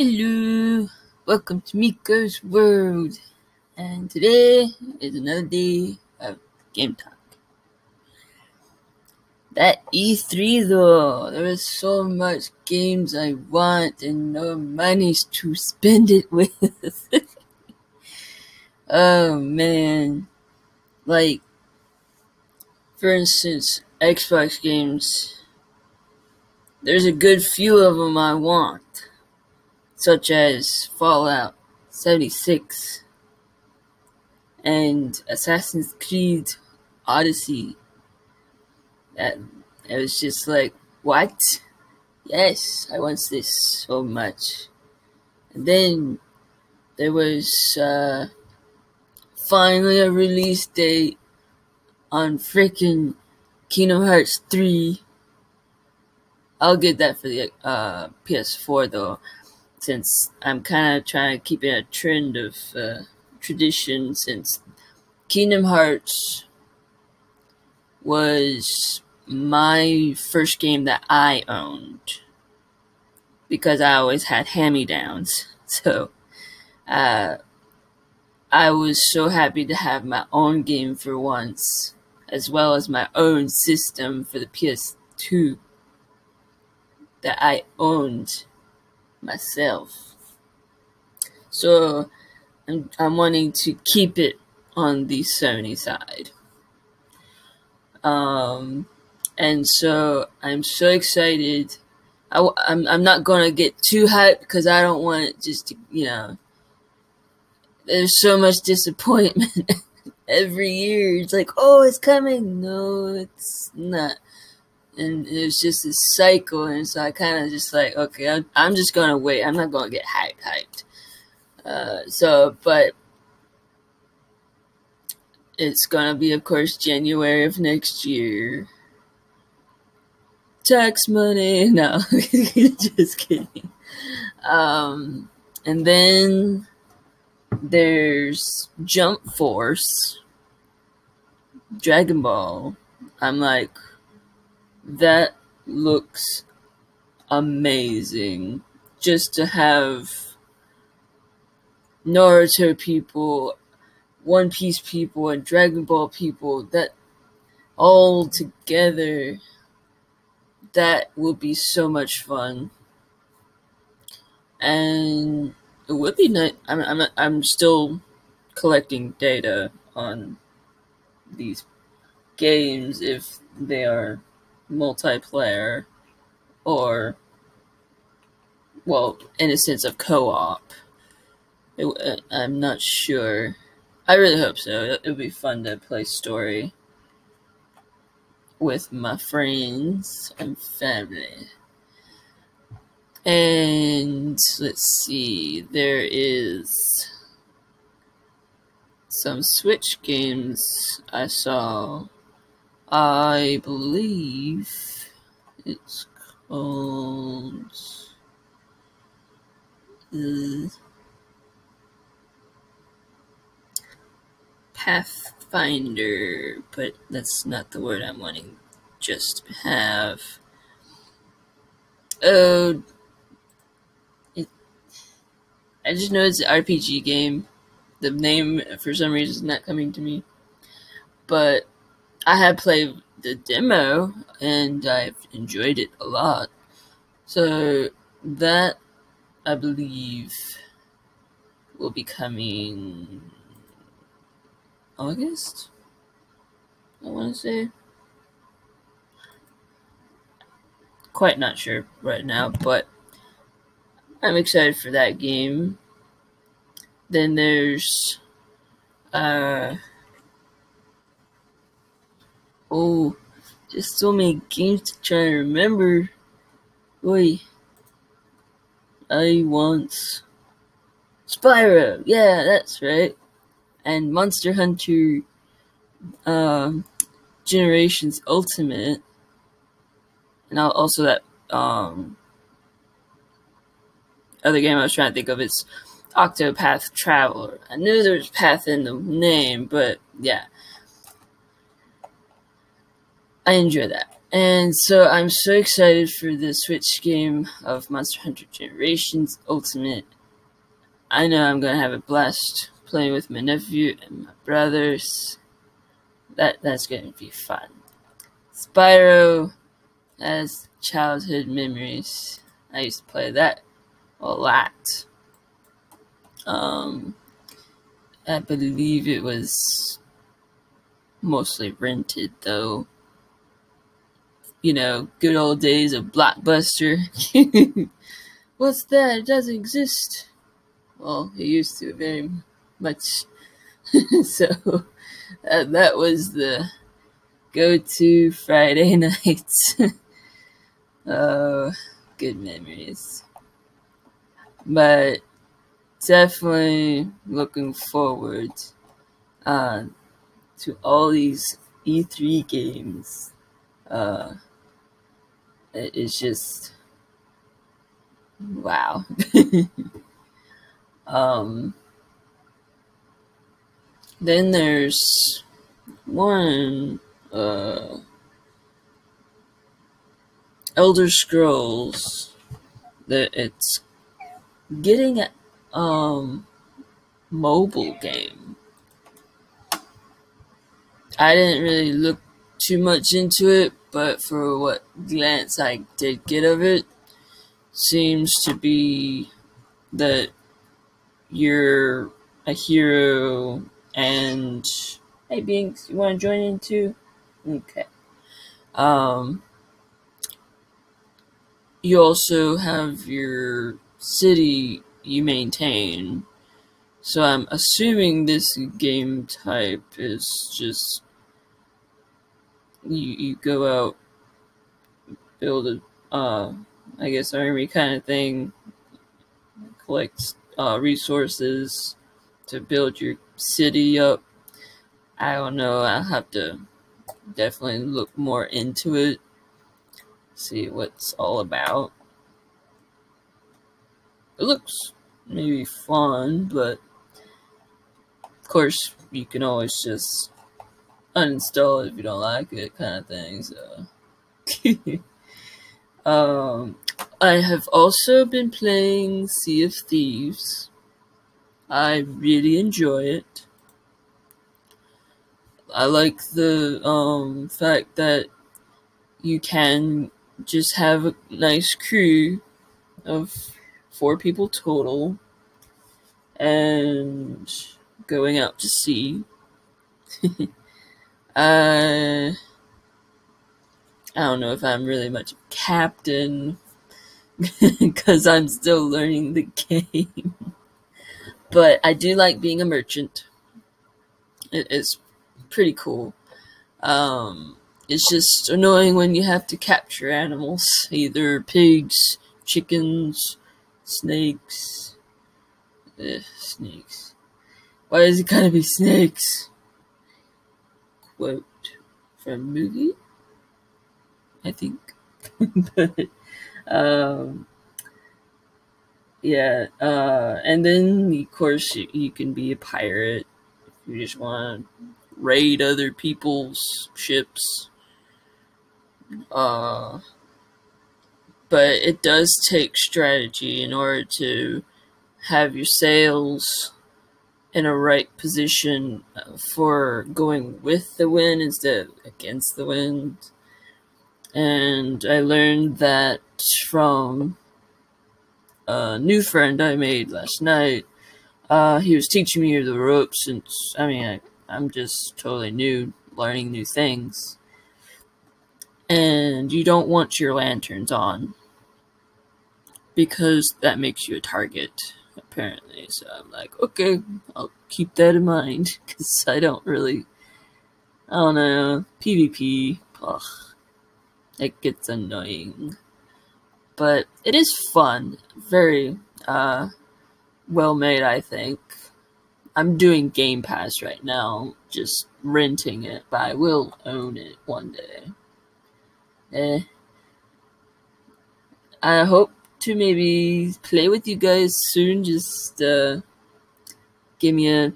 Hello, welcome to Miko's World, and today is another day of game talk. That E3 though, there is so much games I want and no money to spend it with. oh man, like for instance, Xbox games. There's a good few of them I want such as Fallout 76 and Assassin's Creed Odyssey. That it was just like, what? Yes, I want this so much. And then there was uh, finally a release date on freaking Kingdom Hearts 3. I'll get that for the uh, PS4 though since I'm kind of trying to keep in a trend of uh, tradition since Kingdom Hearts was my first game that I owned because I always had hand-me-downs. So uh, I was so happy to have my own game for once, as well as my own system for the PS2 that I owned myself. So I'm, I'm wanting to keep it on the Sony side. Um, and so I'm so excited. I, am I'm, I'm not to get too hyped because I don't want it just to, you know, there's so much disappointment every year. It's like, oh, it's coming. No, it's not and it was just this cycle and so i kind of just like okay I'm, I'm just gonna wait. I'm not gonna get hyped hyped. Uh, so but it's gonna be of course january of next year. Tax money no just kidding. Um, and then there's jump force dragon ball. I'm like that looks amazing. Just to have Naruto people, One Piece people, and Dragon Ball people that all together, that would be so much fun. And it would be nice. I'm, I'm, I'm still collecting data on these games if they are multiplayer or well in a sense of co-op. It, uh, i'm not sure. I really hope so. It would be fun to play story with my friends and family. And let's see there is some switch games i saw I believe it's called uh, Pathfinder, but that's not the word I'm wanting just have. Oh, I just know it's an RPG game. The name, for some reason, is not coming to me. But I have played the demo and I've enjoyed it a lot. So that I believe will be coming August. I want to say. Quite not sure right now, but I'm excited for that game. Then there's uh Oh, just so many games to try and remember. Wait. I once. Spyro! Yeah, that's right. And Monster Hunter um, Generations Ultimate. And also that um, other game I was trying to think of is Octopath Traveler. I knew there was Path in the name, but yeah. I enjoy that. And so I'm so excited for the Switch game of Monster Hunter Generations Ultimate. I know I'm gonna have a blast playing with my nephew and my brothers. That that's gonna be fun. Spyro has childhood memories. I used to play that a lot. Um, I believe it was mostly rented though. You know, good old days of Blockbuster. What's that? It doesn't exist. Well, it used to very much. so uh, that was the go-to Friday nights. oh, good memories. But definitely looking forward uh, to all these E3 games. Uh, it's just wow. um, then there's one uh, Elder Scrolls that it's getting um mobile game. I didn't really look too much into it, but for what glance I did get of it, seems to be that you're a hero and hey Binks, you wanna join in too? Okay. Um you also have your city you maintain. So I'm assuming this game type is just you you go out build a uh I guess army kind of thing collect uh, resources to build your city up. I don't know. I'll have to definitely look more into it, see what's all about. It looks maybe fun, but of course you can always just uninstall it if you don't like it, kind of thing. So, um, I have also been playing Sea of Thieves. I really enjoy it. I like the um, fact that you can just have a nice crew of four people total and going out to sea. uh, I don't know if I'm really much captain because I'm still learning the game. but I do like being a merchant. it's pretty cool. Um, it's just annoying when you have to capture animals, either pigs, chickens, snakes. Ugh, snakes. Why does it gotta be snakes? Quote from movie, I think. but um, yeah, uh, and then of course you, you can be a pirate if you just want to raid other people's ships. Uh, but it does take strategy in order to have your sails in a right position uh, for going with the wind instead of against the wind. And I learned that from a new friend I made last night. Uh, he was teaching me the ropes, and I mean, I, I'm just totally new, learning new things. And you don't want your lanterns on because that makes you a target, apparently. So I'm like, okay, I'll keep that in mind because I don't really, I don't know, PvP, ugh, it gets annoying but it is fun. Very uh, well made, I think. I'm doing Game Pass right now, just renting it, but I will own it one day. Eh. I hope to maybe play with you guys soon. Just uh, give me a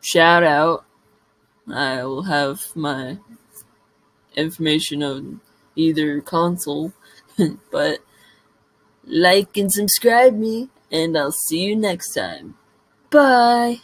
shout out. I will have my information on either console. but like and subscribe me, and I'll see you next time. Bye.